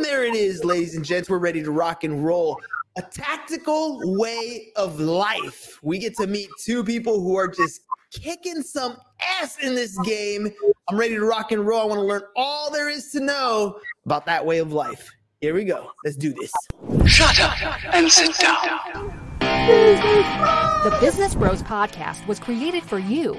Boom! There it is, ladies and gents. We're ready to rock and roll. A tactical way of life. We get to meet two people who are just kicking some ass in this game. I'm ready to rock and roll. I want to learn all there is to know about that way of life. Here we go. Let's do this. Shut up and sit down. The Business Bros Podcast was created for you.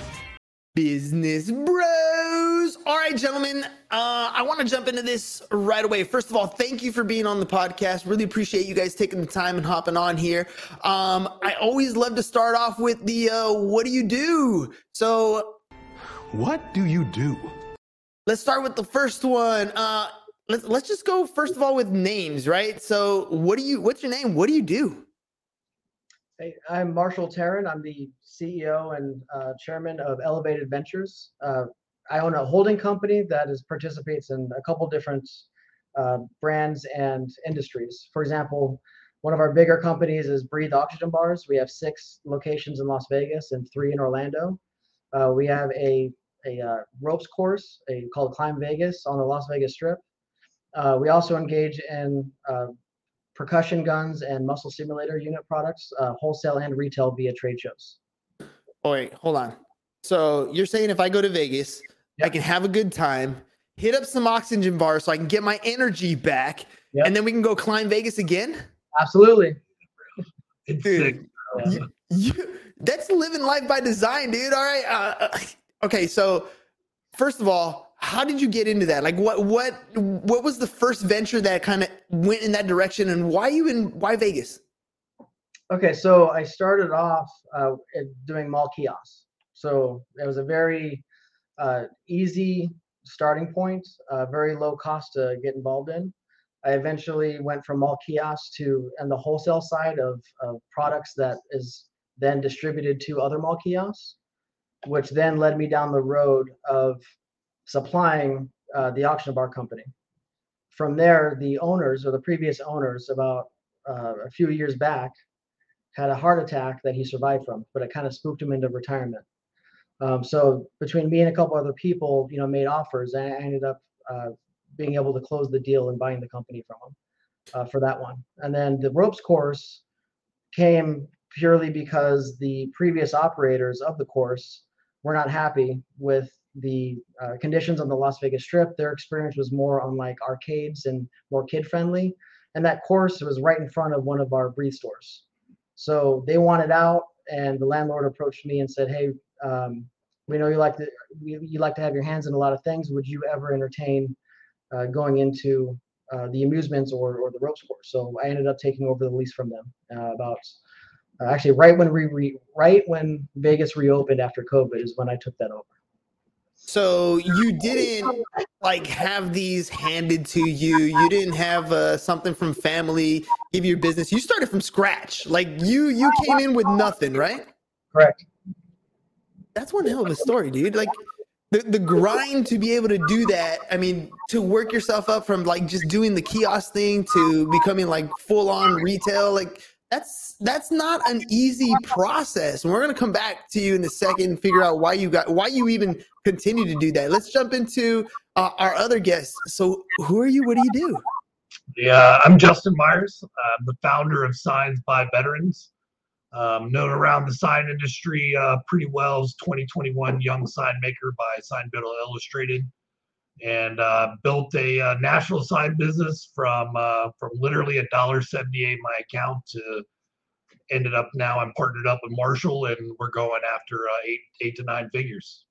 Business Bros. All right, gentlemen, uh, I want to jump into this right away. First of all, thank you for being on the podcast. Really appreciate you guys taking the time and hopping on here. Um, I always love to start off with the uh, what do you do? So, what do you do? Let's start with the first one. Uh, let's let's just go first of all with names, right? So, what do you? What's your name? What do you do? Hey, I'm Marshall Tarrant. I'm the CEO and uh, chairman of Elevated Ventures. Uh, I own a holding company that is participates in a couple different uh, brands and industries. For example, one of our bigger companies is Breathe Oxygen Bars. We have six locations in Las Vegas and three in Orlando. Uh, we have a a uh, ropes course, a called Climb Vegas on the Las Vegas Strip. Uh, we also engage in percussion guns and muscle simulator unit products, uh, wholesale and retail via trade shows. Oh, wait, hold on. So you're saying if I go to Vegas, yep. I can have a good time, hit up some oxygen bars so I can get my energy back, yep. and then we can go climb Vegas again? Absolutely. dude, you, you, that's living life by design, dude. All right. Uh, uh okay, so first of all, how did you get into that? Like what what what was the first venture that kind of went in that direction and why you in why vegas? Okay so i started off uh, doing mall kiosks. So it was a very uh, easy starting point uh, very low cost to get involved in. I eventually went from mall kiosks to and the wholesale side of, of products that is then distributed to other mall kiosks which then led me down the road of supplying uh, the oxygen bar company. From there, the owners or the previous owners, about uh, a few years back, had a heart attack that he survived from, but it kind of spooked him into retirement. Um, so between me and a couple other people, you know, made offers, and I ended up uh, being able to close the deal and buying the company from him uh, for that one. And then the ropes course came purely because the previous operators of the course were not happy with the uh, conditions on the Las Vegas Strip. Their experience was more on like arcades and more kid friendly. And that course was right in front of one of our breathe stores. So they wanted out, and the landlord approached me and said, "Hey, um, we know you like to you like to have your hands in a lot of things. Would you ever entertain uh, going into uh, the amusements or or the ropes course?" So I ended up taking over the lease from them uh, about uh, actually right when we re, right when Vegas reopened after COVID is when I took that over. So you didn't like have these handed to you. You didn't have uh, something from family give you your business. You started from scratch. Like you you came in with nothing, right? Correct. That's one hell of a story, dude. Like the, the grind to be able to do that. I mean, to work yourself up from like just doing the kiosk thing to becoming like full on retail. Like that's that's not an easy process. And we're gonna come back to you in a second and figure out why you got why you even continue to do that. Let's jump into uh, our other guests. So, who are you? What do you do? Yeah, I'm Justin Myers. I'm the founder of Signs by Veterans. Um, known around the sign industry uh, pretty well as 2021 Young Sign Maker by Sign Builder Illustrated and uh, built a uh, national sign business from uh, from literally a dollar seventy eight my account to ended up now I'm partnered up with Marshall and we're going after uh, eight eight to nine figures.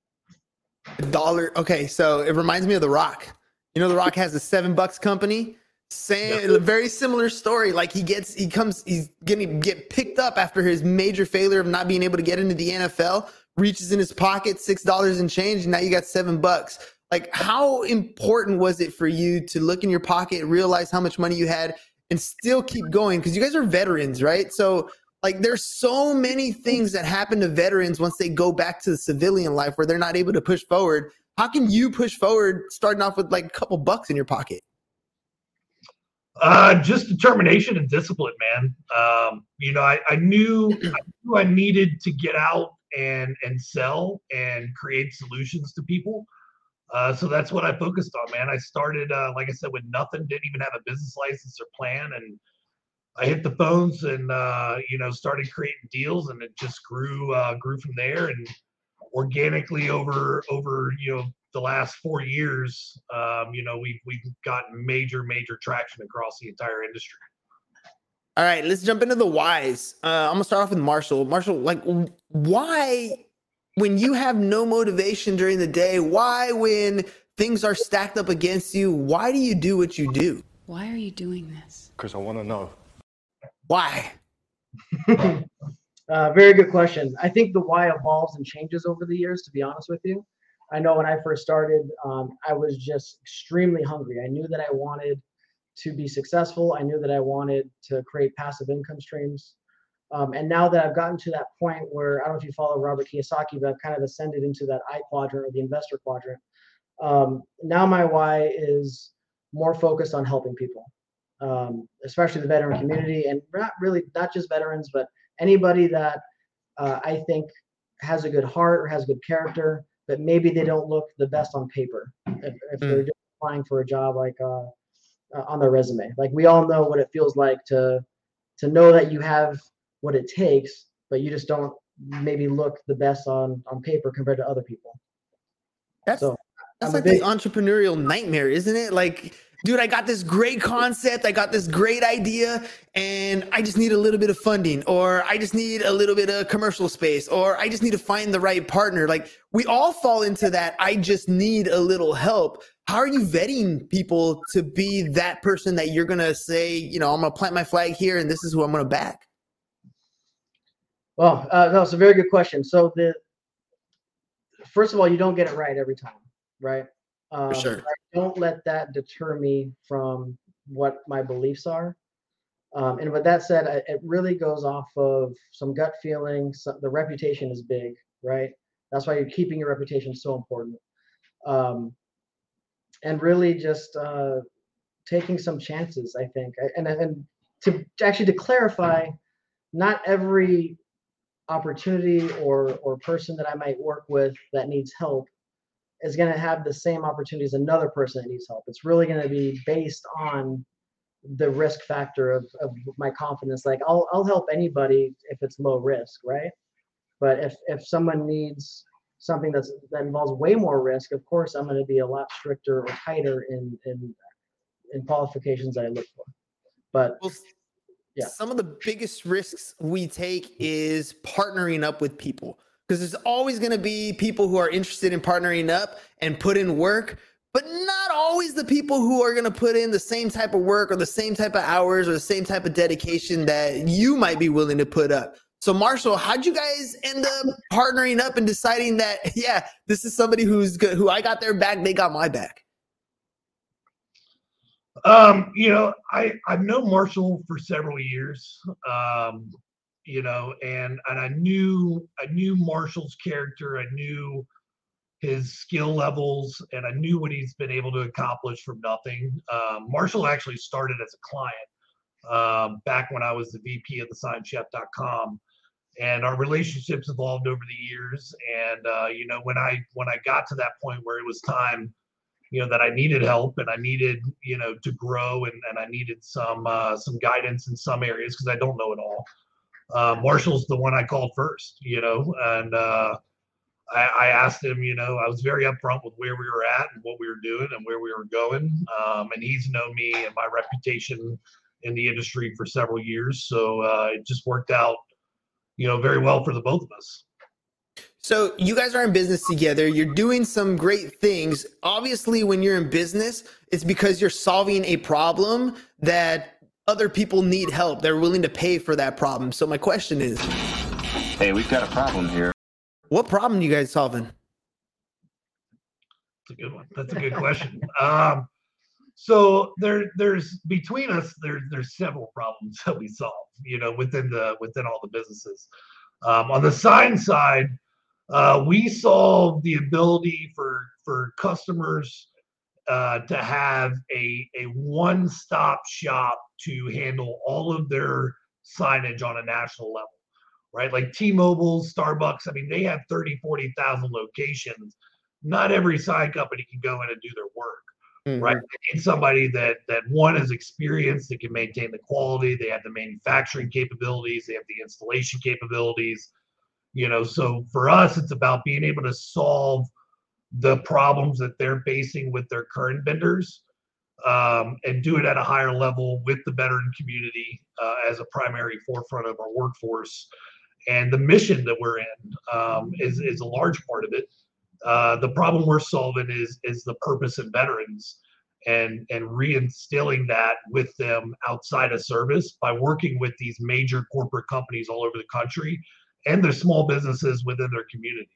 Dollar. Okay, so it reminds me of The Rock. You know, The Rock has a seven bucks company. Same, very similar story. Like he gets, he comes, he's gonna get picked up after his major failure of not being able to get into the NFL. Reaches in his pocket, six dollars in change, and now you got seven bucks like how important was it for you to look in your pocket realize how much money you had and still keep going because you guys are veterans right so like there's so many things that happen to veterans once they go back to the civilian life where they're not able to push forward how can you push forward starting off with like a couple bucks in your pocket Uh, just determination and discipline, man. Um, you know, I, I knew I knew I needed to get out and and sell and create solutions to people. Uh, so that's what I focused on, man. I started, uh, like I said, with nothing, didn't even have a business license or plan, and I hit the phones and uh, you know started creating deals, and it just grew uh, grew from there, and organically over over you know the last four years, um, you know we've we've gotten major major traction across the entire industry. All right, let's jump into the whys. Uh, I'm gonna start off with Marshall. Marshall, like, why, when you have no motivation during the day, why, when things are stacked up against you, why do you do what you do? Why are you doing this? Because I want to know. Why? uh, very good question. I think the why evolves and changes over the years, to be honest with you. I know when I first started, um, I was just extremely hungry. I knew that I wanted to be successful. I knew that I wanted to create passive income streams. Um, and now that I've gotten to that point where I don't know if you follow Robert Kiyosaki, but I've kind of ascended into that I quadrant or the investor quadrant. Um, now my why is more focused on helping people, um, especially the veteran community, and not really not just veterans, but anybody that uh, I think has a good heart or has good character, but maybe they don't look the best on paper if, if mm. they're just applying for a job like uh, uh, on their resume. Like we all know what it feels like to to know that you have what it takes, but you just don't maybe look the best on on paper compared to other people. That's so, that's like big, the entrepreneurial nightmare, isn't it? Like dude, I got this great concept, I got this great idea, and I just need a little bit of funding, or I just need a little bit of commercial space, or I just need to find the right partner. Like we all fall into that. I just need a little help. How are you vetting people to be that person that you're gonna say, you know, I'm gonna plant my flag here, and this is who I'm gonna back? Well, uh, no, it's a very good question. So the first of all, you don't get it right every time, right? Um, sure. don't let that deter me from what my beliefs are. Um, and with that said, I, it really goes off of some gut feelings. The reputation is big, right? That's why you're keeping your reputation so important. Um, and really just uh, taking some chances, I think. And, and to actually to clarify, not every opportunity or or person that I might work with that needs help is going to have the same opportunity as another person that needs help. It's really going to be based on the risk factor of, of my confidence. Like I'll, I'll help anybody if it's low risk, right? But if, if someone needs something that's that involves way more risk, of course I'm going to be a lot stricter or tighter in in in qualifications that I look for. But well, yeah, some of the biggest risks we take is partnering up with people because there's always going to be people who are interested in partnering up and put in work, but not always the people who are going to put in the same type of work or the same type of hours or the same type of dedication that you might be willing to put up. So, Marshall, how'd you guys end up partnering up and deciding that, yeah, this is somebody who's good, who I got their back, they got my back? Um, you know, I I've known Marshall for several years. Um, you know, and and I knew I knew Marshall's character, I knew his skill levels, and I knew what he's been able to accomplish from nothing. Um, Marshall actually started as a client um, back when I was the VP of the SignChef.com, and our relationships evolved over the years. And uh, you know, when I when I got to that point where it was time you know that I needed help and I needed you know to grow and, and I needed some uh, some guidance in some areas because I don't know it all uh, Marshall's the one I called first, you know, and uh, I, I, asked him, you know, I was very upfront with where we were at and what we were doing and where we were going. Um, and he's known me and my reputation in the industry for several years. So uh, it just worked out, you know, very well for the both of us. So you guys are in business together. You're doing some great things. Obviously, when you're in business, it's because you're solving a problem that other people need help. They're willing to pay for that problem. So my question is, hey, we've got a problem here. What problem are you guys solving? That's a good one. That's a good question. Um, so there, there's between us, there, there's several problems that we solve. You know, within the within all the businesses. Um, on the sign side, uh, we solve the ability for for customers uh, to have a, a one stop shop to handle all of their signage on a national level, right? Like T Mobile, Starbucks, I mean, they have 30, 40,000 locations. Not every sign company can go in and do their work. Mm-hmm. Right, they need somebody that that one is experienced, that can maintain the quality. They have the manufacturing capabilities, they have the installation capabilities. You know, so for us, it's about being able to solve the problems that they're facing with their current vendors um, and do it at a higher level with the veteran community uh, as a primary forefront of our workforce. And the mission that we're in um, is, is a large part of it. Uh, the problem we're solving is is the purpose of veterans and and reinstilling that with them outside of service by working with these major corporate companies all over the country and their small businesses within their community.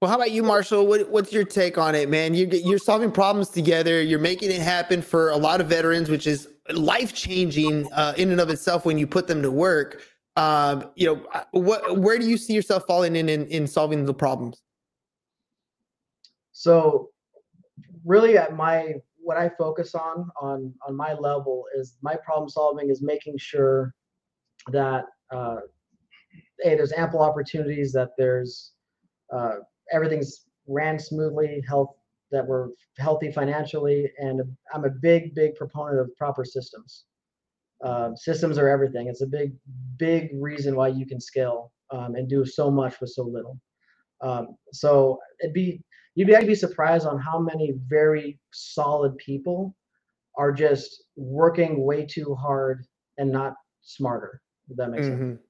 Well, how about you, Marshall? What, what's your take on it, man? You, you're solving problems together. You're making it happen for a lot of veterans, which is life changing uh, in and of itself when you put them to work. Um, you know, uh, what where do you see yourself falling in, in in solving the problems? So, really, at my what I focus on on on my level is my problem solving is making sure that uh, hey, there's ample opportunities, that there's uh, everything's ran smoothly, health that we're healthy financially, and I'm a big, big proponent of proper systems. Uh, systems are everything. It's a big, big reason why you can scale um, and do so much with so little. Um, so it'd be you'd be actually be surprised on how many very solid people are just working way too hard and not smarter. If that makes Mm-hmm. sense.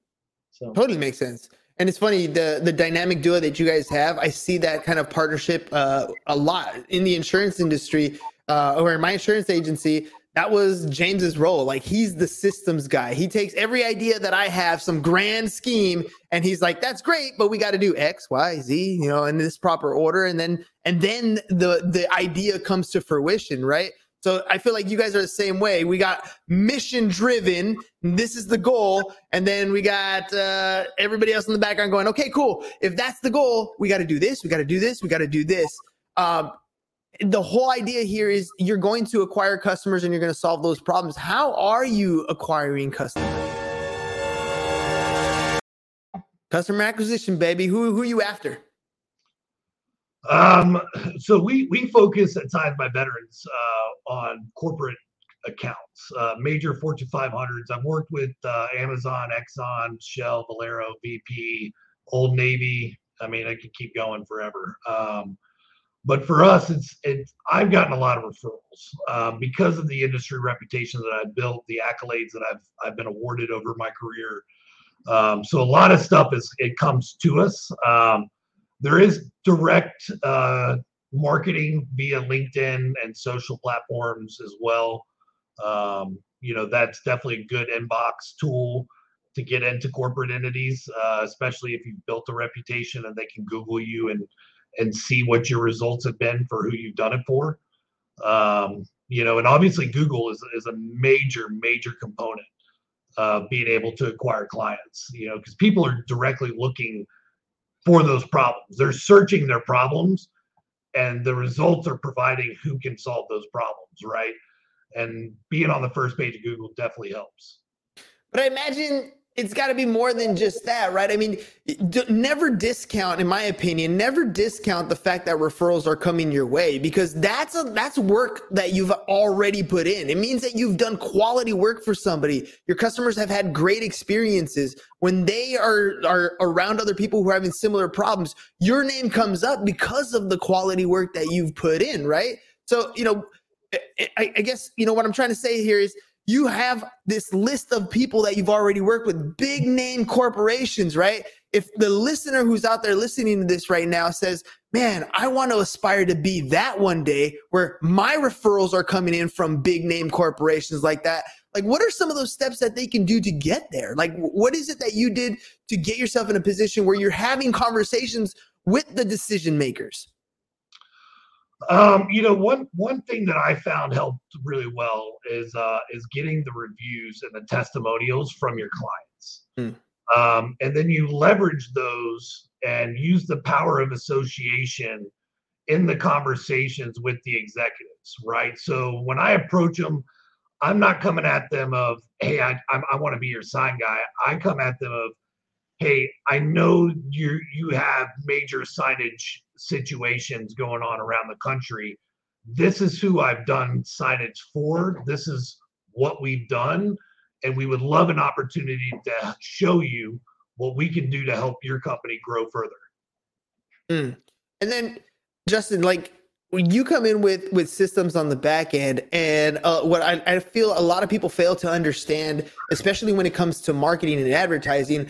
So Totally makes sense. And it's funny the the dynamic duo that you guys have. I see that kind of partnership uh, a lot in the insurance industry uh, or in my insurance agency. That was James's role. Like he's the systems guy. He takes every idea that I have, some grand scheme, and he's like, "That's great, but we got to do X, Y, Z, you know, in this proper order." And then and then the the idea comes to fruition, right? So I feel like you guys are the same way. We got mission driven. This is the goal, and then we got uh, everybody else in the background going, "Okay, cool. If that's the goal, we got to do this. We got to do this. We got to do this." Um, the whole idea here is you're going to acquire customers and you're going to solve those problems. How are you acquiring customers? Customer acquisition, baby. Who who are you after? Um, so we we focus at Signs by Veterans uh, on corporate accounts, uh, major Fortune 500s. I've worked with uh, Amazon, Exxon, Shell, Valero, BP, Old Navy. I mean, I could keep going forever. Um, but for us, it's it's I've gotten a lot of referrals um, because of the industry reputation that I've built, the accolades that I've I've been awarded over my career. Um, so a lot of stuff is it comes to us. Um, there is direct uh, marketing via LinkedIn and social platforms as well. Um, you know, that's definitely a good inbox tool to get into corporate entities, uh, especially if you've built a reputation and they can Google you and and see what your results have been for who you've done it for. Um, you know, and obviously Google is is a major major component of being able to acquire clients. You know, because people are directly looking for those problems. They're searching their problems, and the results are providing who can solve those problems, right? And being on the first page of Google definitely helps. But I imagine it's got to be more than just that, right? I mean, never discount, in my opinion, never discount the fact that referrals are coming your way because that's a that's work that you've already put in. It means that you've done quality work for somebody. Your customers have had great experiences when they are are around other people who are having similar problems. Your name comes up because of the quality work that you've put in, right? So, you know, I, I guess you know what I'm trying to say here is you have this list of people that you've already worked with, big name corporations, right? If the listener who's out there listening to this right now says, man, I want to aspire to be that one day where my referrals are coming in from big name corporations like that. Like, what are some of those steps that they can do to get there? Like, what is it that you did to get yourself in a position where you're having conversations with the decision makers? Um, you know, one one thing that I found helped really well is uh, is getting the reviews and the testimonials from your clients, Mm. um, and then you leverage those and use the power of association in the conversations with the executives, right? So when I approach them, I'm not coming at them of, hey, I I, I want to be your sign guy. I come at them of, hey, I know you you have major signage situations going on around the country. This is who I've done signage for. This is what we've done, and we would love an opportunity to show you what we can do to help your company grow further. Mm. And then Justin, like when you come in with with systems on the back end and uh, what I, I feel a lot of people fail to understand especially when it comes to marketing and advertising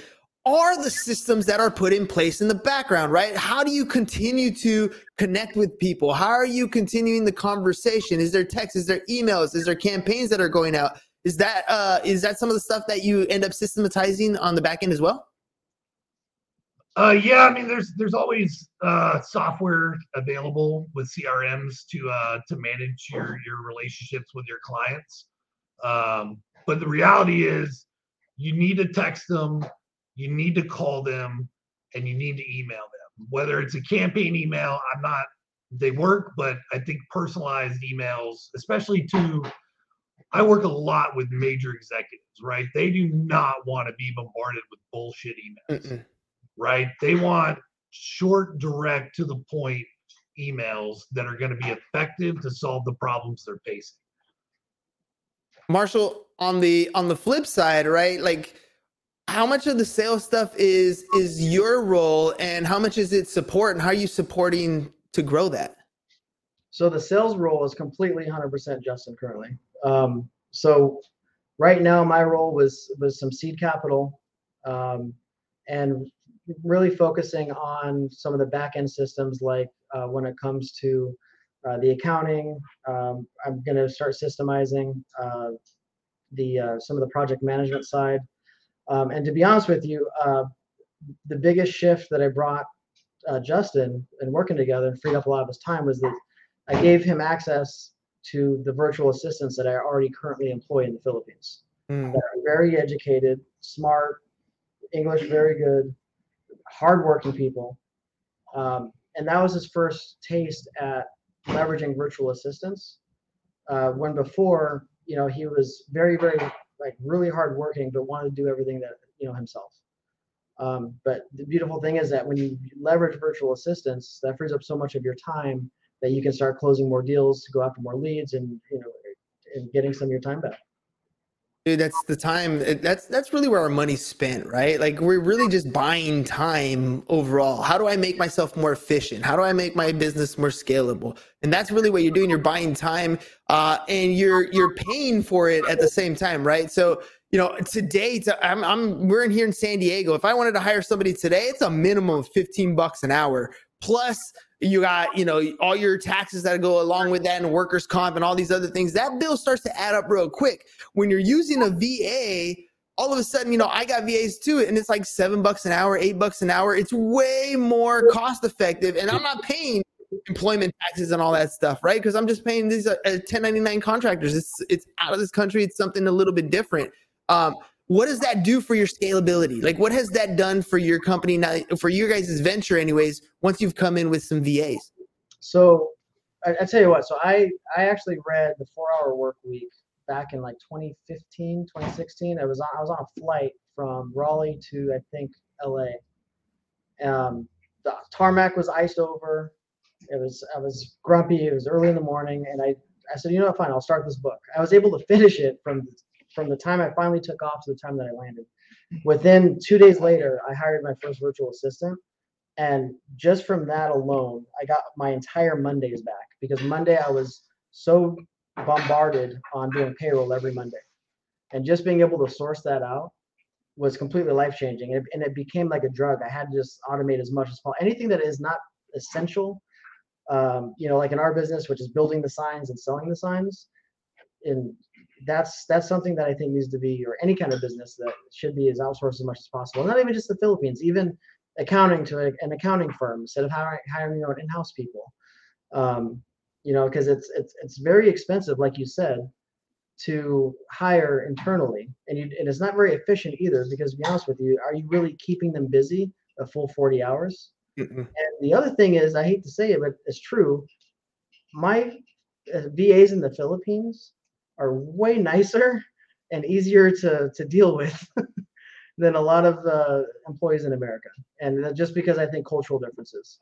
are the systems that are put in place in the background right? How do you continue to connect with people? How are you continuing the conversation? Is there text is there emails? Is there campaigns that are going out? Is that uh is that some of the stuff that you end up systematizing on the back end as well? Uh, yeah, I mean, there's there's always uh, software available with CRMs to uh, to manage your your relationships with your clients. Um, but the reality is, you need to text them, you need to call them, and you need to email them. Whether it's a campaign email, I'm not they work, but I think personalized emails, especially to I work a lot with major executives, right? They do not want to be bombarded with bullshit emails. Mm-mm right? They want short, direct, to the point emails that are going to be effective to solve the problems they're facing. Marshall, on the on the flip side, right? Like how much of the sales stuff is is your role and how much is it support and how are you supporting to grow that? So the sales role is completely 100% Justin currently. Um, so right now my role was was some seed capital um, and really focusing on some of the back end systems, like uh, when it comes to uh, the accounting. Um, I'm going to start systemizing uh, the uh, some of the project management side. Um, and to be honest with you, uh, the biggest shift that I brought uh, Justin and working together and freed up a lot of his time was that I gave him access to the virtual assistants that I already currently employ in the Philippines. Mm. That are very educated, smart, English very good, hardworking people. Um, and that was his first taste at leveraging virtual assistants. Uh, when before, you know, he was very, very like really hardworking, but wanted to do everything that you know himself. Um, but the beautiful thing is that when you leverage virtual assistants, that frees up so much of your time that you can start closing more deals to go after more leads and you know and getting some of your time back. Dude, that's the time. That's that's really where our money's spent, right? Like we're really just buying time overall. How do I make myself more efficient? How do I make my business more scalable? And that's really what you're doing. You're buying time, uh, and you're you're paying for it at the same time, right? So you know, today I'm, I'm we're in here in San Diego. If I wanted to hire somebody today, it's a minimum of 15 bucks an hour plus you got you know all your taxes that go along with that and workers comp and all these other things that bill starts to add up real quick. When you're using a va all of a sudden you know i got vas too and it's like seven bucks an hour eight bucks an hour. It's way more cost effective and i'm not paying employment taxes and all that stuff right? Because i'm just paying these uh, 1099 contractors. It's it's out of this country. It's something a little bit different. Um, what does that do for your scalability? Like, what has that done for your company now, for your guys' venture, anyways, once you've come in with some VAs? So, I, I tell you what, so I, I actually read the four hour work week back in like 2015, 2016. I was on, I was on a flight from Raleigh to, I think, LA. Um, the tarmac was iced over. It was, I was grumpy. It was early in the morning. And I, I said, you know what, fine, I'll start this book. I was able to finish it from from the time I finally took off to the time that I landed. Within two days later, I hired my first virtual assistant. And just from that alone, I got my entire Mondays back because Monday I was so bombarded on doing payroll every Monday. And just being able to source that out was completely life changing. And, and it became like a drug. I had to just automate as much as possible. Anything that is not essential, um, you know, like in our business, which is building the signs and selling the signs, in that's that's something that I think needs to be, or any kind of business that should be, is outsourced as much as possible. Not even just the Philippines, even accounting to a, an accounting firm instead of hiring hiring your own in-house people. Um, you know, because it's it's it's very expensive, like you said, to hire internally, and you and it's not very efficient either. Because to be honest with you, are you really keeping them busy a full 40 hours? Mm-mm. And the other thing is, I hate to say it, but it's true. My uh, VAs in the Philippines are way nicer and easier to to deal with than a lot of the employees in America, and just because I think cultural differences.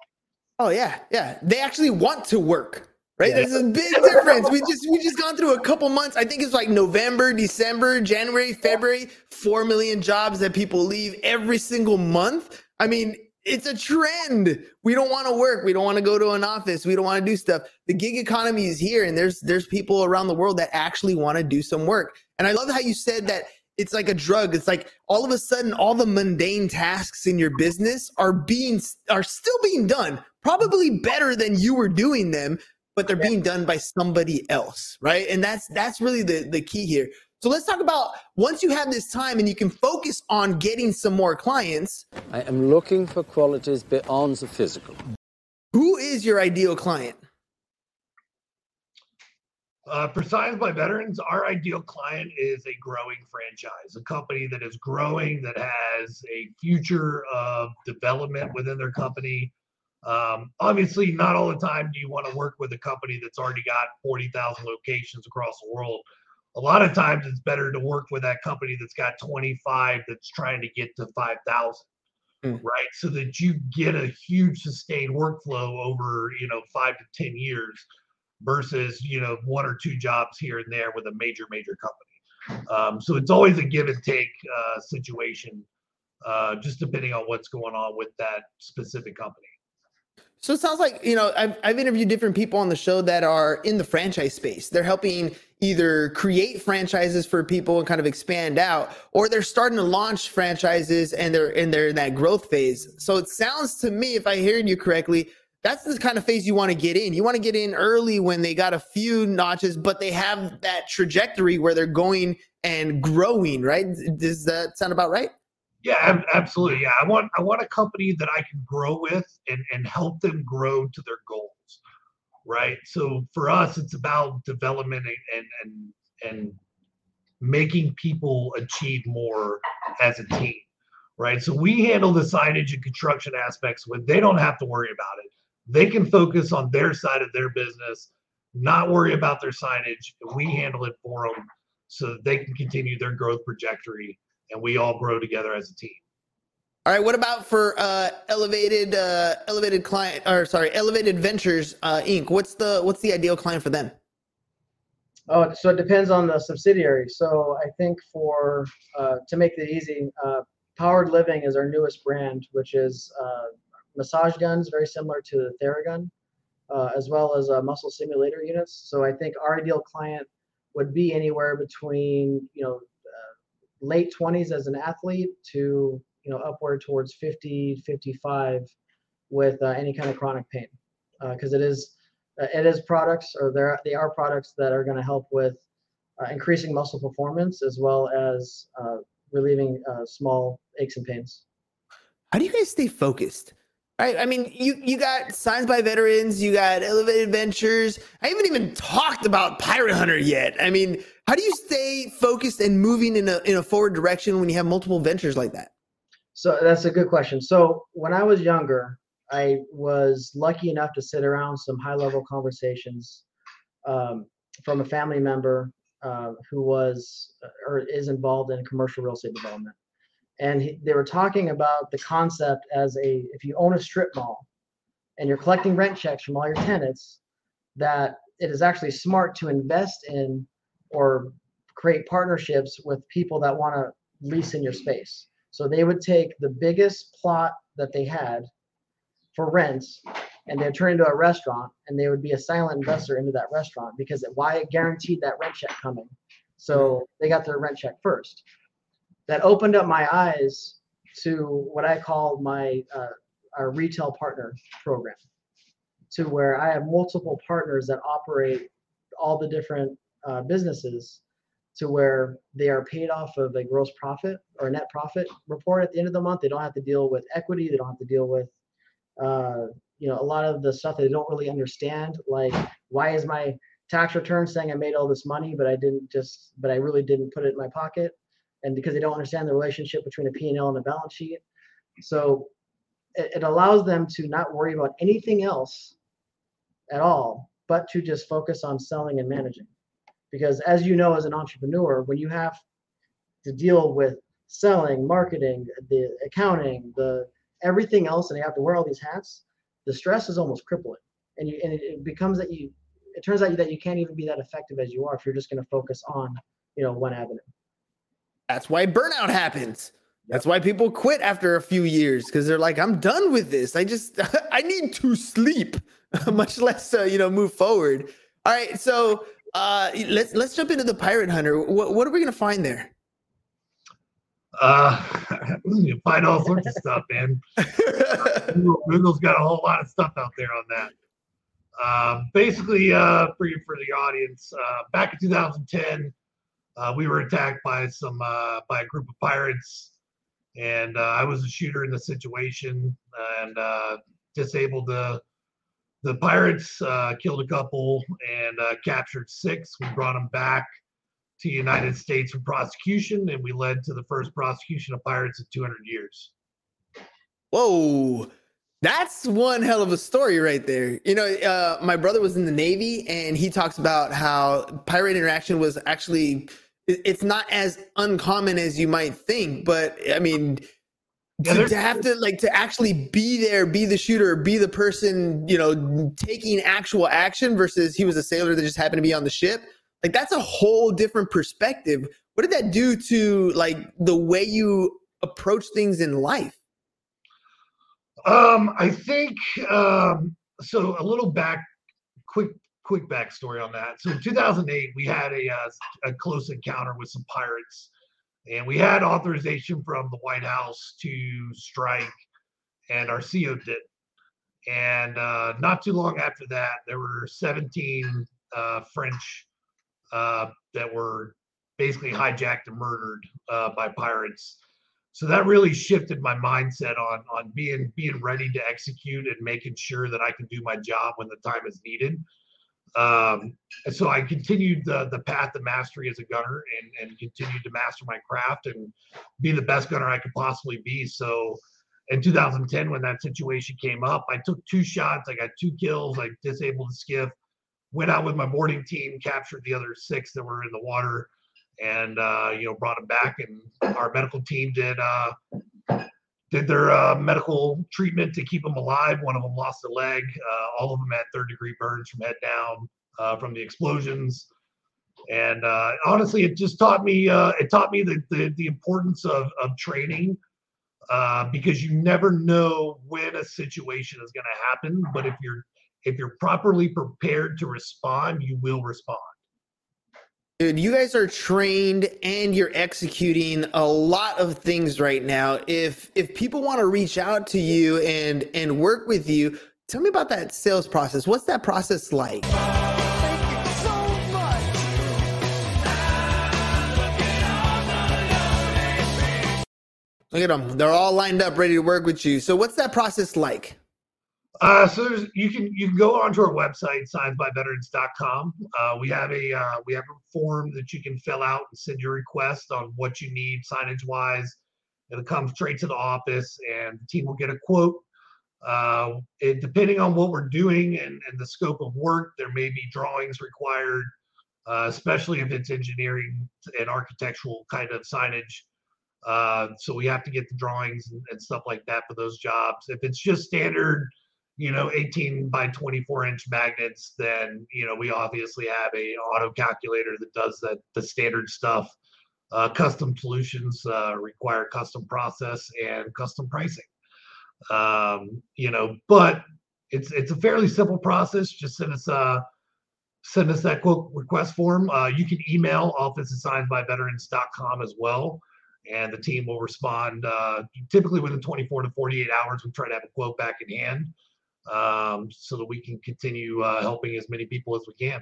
Oh yeah, yeah. They actually want to work, right? Yeah. There's a big difference. We just we just gone through a couple months. I think it's like November, December, January, February. Four million jobs that people leave every single month. I mean, it's a trend. We don't want to work. We don't want to go to an office. We don't want to do stuff. The gig economy is here, and there's there's people around the world that actually want to do some work. And I love how you said that it's like a drug. It's like all of a sudden, all the mundane tasks in your business are being are still being done, probably better than you were doing them, but they're being done by somebody else, right? And that's that's really the the key here. So let's talk about once you have this time and you can focus on getting some more clients. I am looking for qualities beyond the physical. Who is your ideal client? Uh, for Signs by Veterans, our ideal client is a growing franchise, a company that is growing, that has a future of development within their company. Um, obviously, not all the time do you want to work with a company that's already got 40,000 locations across the world. A lot of times it's better to work with that company that's got 25 that's trying to get to 5,000 Mm. right? So that you get a huge sustained workflow over, you know, five to 10 years versus, you know, one or two jobs here and there with a major, major company. Um, so it's always a give and take uh, situation, uh, just depending on what's going on with that specific company. So it sounds like, you know, I've, I've interviewed different people on the show that are in the franchise space. They're helping either create franchises for people and kind of expand out, or they're starting to launch franchises and they're and they're in that growth phase. So it sounds to me, if I heard you correctly, that's the kind of phase you want to get in. You want to get in early when they got a few notches, but they have that trajectory where they're going and growing, right? Does that sound about right? Yeah, ab- absolutely. Yeah, I want I want a company that I can grow with and and help them grow to their goals. Right. So for us, it's about development and and and, making people achieve more as a team. Right. So we handle the signage and construction aspects when they don't have to worry about it. They can focus on their side of their business, not worry about their signage, we handle it for them so that they can continue their growth trajectory and we all grow together as a team. All right. What about for uh, elevated, uh, elevated client, or sorry, elevated ventures uh, Inc. What's the what's the ideal client for them? Oh, so it depends on the subsidiary. So I think for uh, to make it easy, uh, Powered Living is our newest brand, which is uh, massage guns, very similar to the Theragun, uh, as well as uh, muscle simulator units. So I think our ideal client would be anywhere between you know late 20s as an athlete to you know upward towards 50, 55 with uh, any kind of chronic pain, because it is uh, it is products or there they are products that are going to help with uh, increasing muscle performance as well as uh, relieving uh, small aches and pains. How do you guys stay focused? Right. I mean, you you got signs by veterans, you got elevated ventures. I haven't even talked about Pirate Hunter yet. I mean, how do you stay focused and moving in a in a forward direction when you have multiple ventures like that? So that's a good question. So when I was younger, I was lucky enough to sit around some high level conversations um, from a family member uh, who was or is involved in commercial real estate development. And he, they were talking about the concept as a if you own a strip mall and you're collecting rent checks from all your tenants, that it is actually smart to invest in or create partnerships with people that want to lease in your space. So they would take the biggest plot that they had for rents and they'd turn into a restaurant and they would be a silent investor into that restaurant because it, why it guaranteed that rent check coming. So they got their rent check first. That opened up my eyes to what I call my uh, our retail partner program, to where I have multiple partners that operate all the different uh, businesses to where they are paid off of a gross profit or net profit report at the end of the month. They don't have to deal with equity. They don't have to deal with, uh, you know, a lot of the stuff they don't really understand. Like, why is my tax return saying I made all this money, but I didn't just, but I really didn't put it in my pocket, and because they don't understand the relationship between a P&L and a balance sheet. So, it, it allows them to not worry about anything else at all, but to just focus on selling and managing. Because as you know, as an entrepreneur, when you have to deal with selling, marketing, the accounting, the everything else, and you have to wear all these hats, the stress is almost crippling. And you and it, it becomes that you it turns out that you can't even be that effective as you are if you're just going to focus on you know one avenue. That's why burnout happens. That's why people quit after a few years because they're like, I'm done with this. I just I need to sleep, much less uh, you know move forward. All right, so uh, let's let's jump into the pirate hunter. What what are we gonna find there? Uh, you find all sorts of stuff, man. Google, Google's got a whole lot of stuff out there on that. Uh, basically, uh, for you for the audience, uh, back in 2010, uh, we were attacked by some uh, by a group of pirates, and uh, I was a shooter in the situation and uh, disabled the the pirates, uh, killed a couple, and uh, captured six. We brought them back to the United States for prosecution, and we led to the first prosecution of pirates in 200 years. Whoa, that's one hell of a story right there. You know, uh, my brother was in the Navy, and he talks about how pirate interaction was actually it's not as uncommon as you might think. But I mean, Yeah, to, to have to like to actually be there, be the shooter, be the person, you know, taking actual action versus he was a sailor that just happened to be on the ship. Like that's a whole different perspective. What did that do to like the way you approach things in life? Um, I think um, so. A little back, quick, quick backstory on that. So in 2008, we had a uh, a close encounter with some pirates, and we had authorization from the White House to strike, and our CO did. And uh, not too long after that, there were 17 uh, French uh, that were basically hijacked and murdered uh, by pirates so that really shifted my mindset on on being being ready to execute and making sure that I can do my job when the time is needed. Um, and so I continued the the path to mastery as a gunner and and continued to master my craft and be the best gunner I could possibly be. So in 2010, when that situation came up, I took two shots. I got two kills. I disabled the skiff. Went out with my boarding team, captured the other six that were in the water and uh, you know brought them back and our medical team did uh, did their uh, medical treatment to keep them alive. One of them lost a leg uh, all of them had third degree burns from head down uh, from the explosions. And uh, honestly it just taught me uh, it taught me the, the, the importance of, of training uh, because you never know when a situation is going to happen but if you're if you're properly prepared to respond you will respond Dude, you guys are trained and you're executing a lot of things right now. If if people want to reach out to you and and work with you, tell me about that sales process. What's that process like? Look at them. They're all lined up ready to work with you. So what's that process like? Uh, so there's, you can you can go onto our website signsbyveterans.com. Uh, we have a uh, we have a form that you can fill out and send your request on what you need signage wise. It'll come straight to the office, and the team will get a quote. Uh, it, depending on what we're doing and, and the scope of work, there may be drawings required, uh, especially if it's engineering and architectural kind of signage. Uh, so we have to get the drawings and, and stuff like that for those jobs. If it's just standard you know 18 by 24 inch magnets then you know we obviously have a auto calculator that does that the standard stuff. Uh, custom solutions uh, require custom process and custom pricing. Um, you know but it's it's a fairly simple process. Just send us a send us that quote request form. Uh, you can email office at signsbyveterans.com as well and the team will respond uh, typically within 24 to 48 hours. We try to have a quote back in hand um, so that we can continue uh, helping as many people as we can.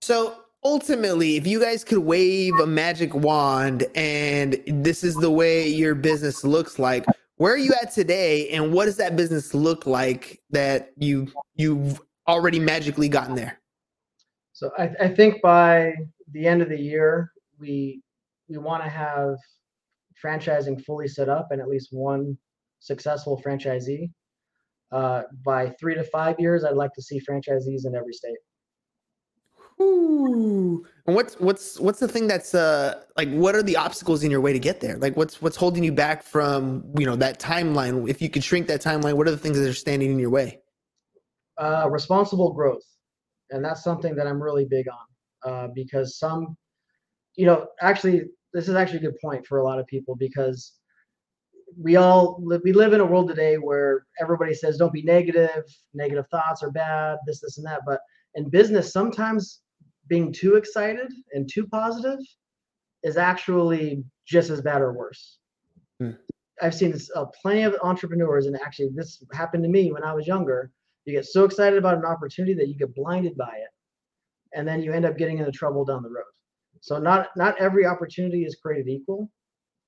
So ultimately, if you guys could wave a magic wand and this is the way your business looks like, where are you at today and what does that business look like that you you've already magically gotten there? So I, I think by the end of the year, we we want to have franchising fully set up and at least one successful franchisee. Uh, by three to five years, I'd like to see franchisees in every state. Ooh. And what's what's what's the thing that's uh like what are the obstacles in your way to get there? Like what's what's holding you back from, you know, that timeline? If you could shrink that timeline, what are the things that are standing in your way? Uh, responsible growth. And that's something that I'm really big on. Uh, because some you know, actually this is actually a good point for a lot of people because we all live, we live in a world today where everybody says don't be negative, negative thoughts are bad, this, this, and that. But in business, sometimes being too excited and too positive is actually just as bad or worse. Hmm. I've seen this, uh, plenty of entrepreneurs, and actually, this happened to me when I was younger. You get so excited about an opportunity that you get blinded by it, and then you end up getting into trouble down the road. So not not every opportunity is created equal,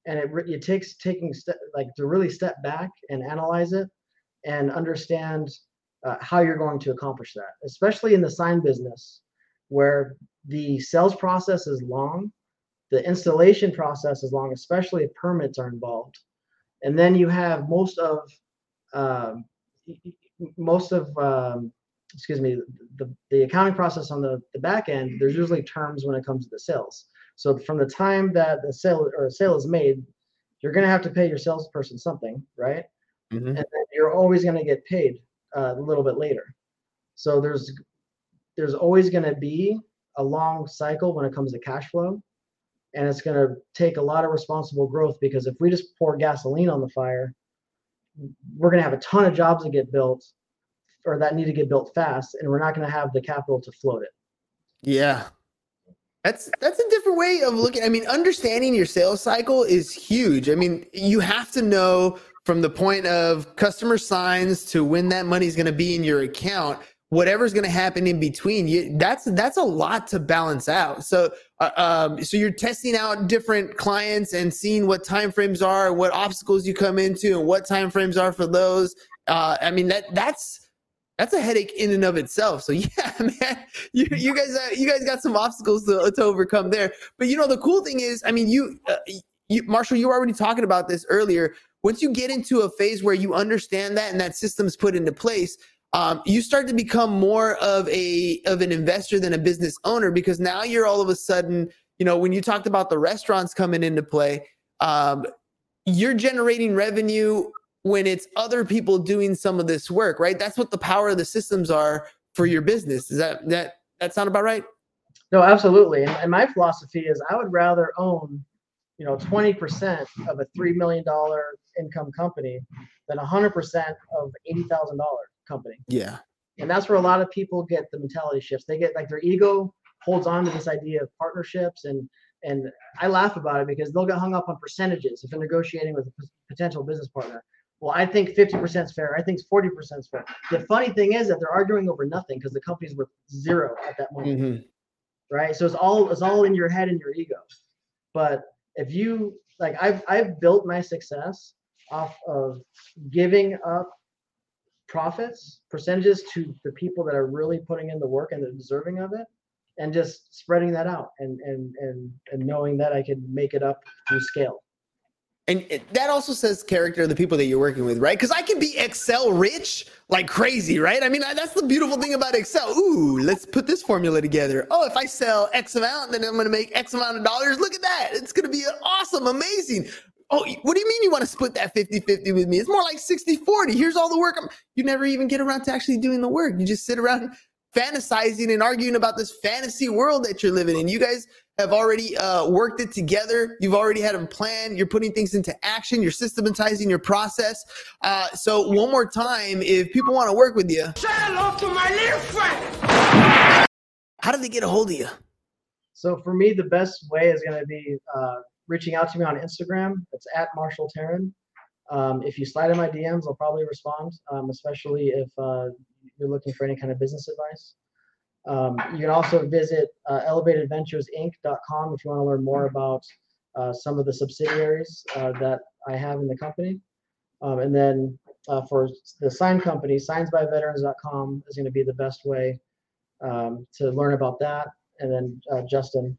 and it it takes taking step like to really step back and analyze it and understand uh, how you're going to accomplish that, especially in the sign business where the sales process is long, the installation process is long, especially if permits are involved, and then you have most of um, most of um, excuse me the, the accounting process on the, the back end there's usually terms when it comes to the sales so from the time that the sale or a sale is made you're going to have to pay your salesperson something right Mhm. and then you're always going to get paid uh, a little bit later so there's there's always going to be a long cycle when it comes to cash flow and it's going to take a lot of responsible growth because if we just pour gasoline on the fire we're going to have a ton of jobs that get built or that need to get built fast and we're not going to have the capital to float it Yeah. That's that's a different way of looking. I mean, understanding your sales cycle is huge. I mean, you have to know from the point of customer signs to when that money is going to be in your account, whatever's going to happen in between. You that's that's a lot to balance out. So, uh, um, so you're testing out different clients and seeing what timeframes are, what obstacles you come into, and what timeframes are for those. Uh, I mean, that that's that's a headache in and of itself. So yeah, man, you, you guys, uh, you guys got some obstacles to, to overcome there. But you know, the cool thing is, I mean, you, uh, you, Marshall, you were already talking about this earlier. Once you get into a phase where you understand that and that system's put into place, um, you start to become more of a of an investor than a business owner because now you're all of a sudden, you know, when you talked about the restaurants coming into play, um, you're generating revenue when it's other people doing some of this work, right? That's what the power of the systems are for your business. Is that that that sound about right? no absolutely and, and my philosophy is i would rather own you know 20% of a $3 million income company than 100% of $80000 company Yeah. and that's where a lot of people get the mentality shifts they get like their ego holds on to this idea of partnerships and and i laugh about it because they'll get hung up on percentages if they're negotiating with a potential business partner well i think 50% is fair. I think 40% is fair. The funny thing is that they're arguing over nothing because the company's worth zero at that moment. Mhm. right? So it's all it's all in your head and your ego. But if you like i've i've built my success off of giving up profits percentages to the people that are really putting in the work and they're deserving of it and just spreading that out and and and, and knowing that i can make it up through scale And it, that also says character of the people that you're working with, right? Because I can be Excel rich like crazy, right? I mean, I, that's the beautiful thing about Excel. Ooh, let's put this formula together. Oh, if I sell X amount, then I'm going to make X amount of dollars. Look at that. It's going to be awesome, amazing. Oh, what do you mean you want to split that 50 50 with me? It's more like 60 40. Here's all the work. I'm, you never even get around to actually doing the work. You just sit around fantasizing and arguing about this fantasy world that you're living in. You guys have already uh, worked it together. You've already had a plan. You're putting things into action. You're systematizing your process. Uh, so one more time, if people want to work with you, Say hello to my little friend. how do they get a hold of you? so for me the best way is going to be uh, reaching out to me on instagram it's at marshall Taryn. um, if you slide in my dms i'll probably respond um, especially if uh, you're looking for any kind of business advice um, you can also visit uh, elevatedventuresinc.com if you want to learn more about uh, some of the subsidiaries uh, that I have in the company. Um, and then uh, for the sign company, signsbyveterans.com is going to be the best way um, to learn about that. And then uh, Justin,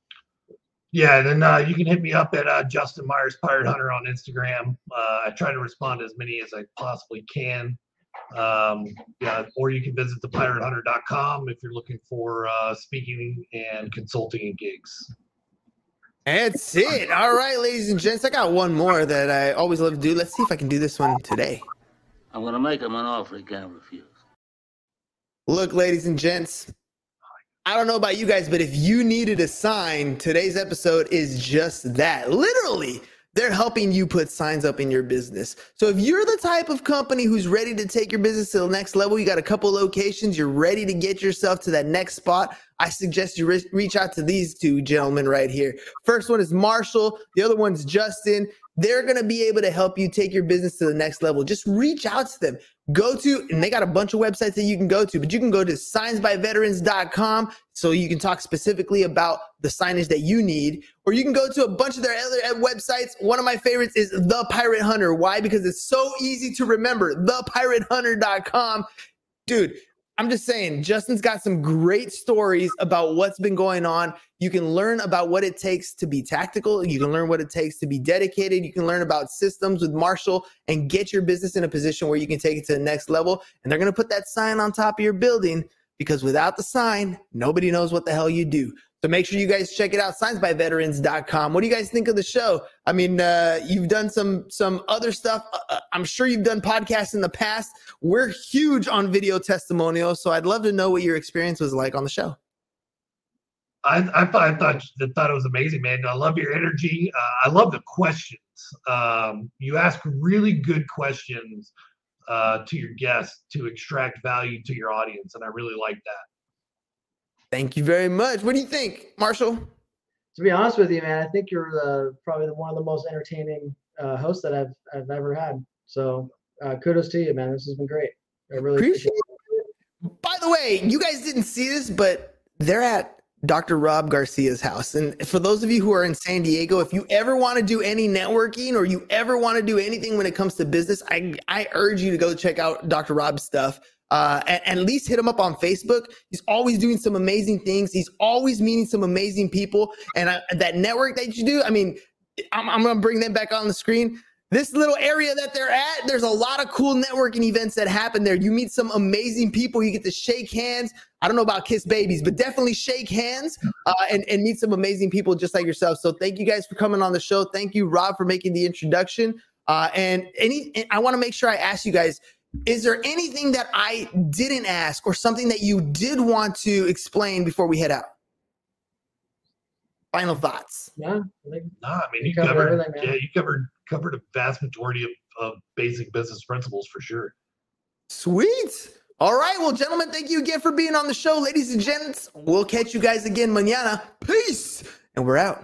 Yeah, then uh, you can hit me up at Justin Myers Pirate Hunter on Instagram. I try to respond to as many as I possibly can. Um, yeah, or you can visit thepiratehunter.com if you're looking for uh, speaking and consulting and gigs. That's it. All right, ladies and gents, I got one more that I always love to do. Let's see if I can do this one today. I'm going to make him an offer he can't refuse. Look, ladies and gents, I don't know about you guys, but if you needed a sign, today's episode is just that. Literally, they're helping you put signs up in your business. So if you're the type of company who's ready to take your business to the next level, you got a couple locations, you're ready to get yourself to that next spot, I suggest you re- reach out to these two gentlemen right here. First one is Marshall, the other one's Justin. They're going to be able to help you take your business to the next level. Just reach out to them. Go to, and they got a bunch of websites that you can go to, but you can go to signsbyveterans.com so you can talk specifically about the signage that you need, or you can go to a bunch of their other uh, websites. One of my favorites is The Pirate Hunter. Why? Because it's so easy to remember. ThePirateHunter.com. Dude, I'm just saying, Justin's got some great stories about what's been going on. You can learn about what it takes to be tactical. You can learn what it takes to be dedicated. You can learn about systems with Marshall and get your business in a position where you can take it to the next level. And they're going to put that sign on top of your building because without the sign, nobody knows what the hell you do. So make sure you guys check it out, signsbyveterans.com. What do you guys think of the show? I mean, uh, you've done some some other stuff. Uh, uh, I'm sure you've done podcasts in the past. We're huge on video testimonials, so I'd love to know what your experience was like on the show. I, I thought I thought thought it was amazing, man. I love your energy. Uh, I love the questions. Um, you ask really good questions uh, to your guests to extract value to your audience, and I really like that. Thank you very much. What do you think, Marshall? To be honest with you, man, I think you're the, probably the, one of the most entertaining uh, hosts that I've I've ever had. So uh, kudos to you, man. This has been great. I really appreciate, appreciate it. By the way, you guys didn't see this, but they're at Dr. Rob Garcia's house. And for those of you who are in San Diego, if you ever want to do any networking or you ever want to do anything when it comes to business, I, I urge you to go check out Dr. Rob's stuff uh, and, and, at least hit him up on Facebook. He's always doing some amazing things. He's always meeting some amazing people. And I, that network that you do, I mean, I'm, I'm going to bring them back on the screen. This little area that they're at, there's a lot of cool networking events that happen there. You meet some amazing people. You get to shake hands. I don't know about kiss babies, but definitely shake hands uh, and, and meet some amazing people just like yourself. So thank you guys for coming on the show. Thank you, Rob, for making the introduction. Uh, and any, and I want to make sure I ask you guys is there anything that I didn't ask or something that you did want to explain before we head out? Final thoughts. Yeah. no, I mean you covered, yeah, you covered covered a vast majority of, of basic business principles for sure. Sweet. All right. Well, gentlemen, thank you again for being on the show. Ladies and gents, we'll catch you guys again mañana. Peace. And we're out.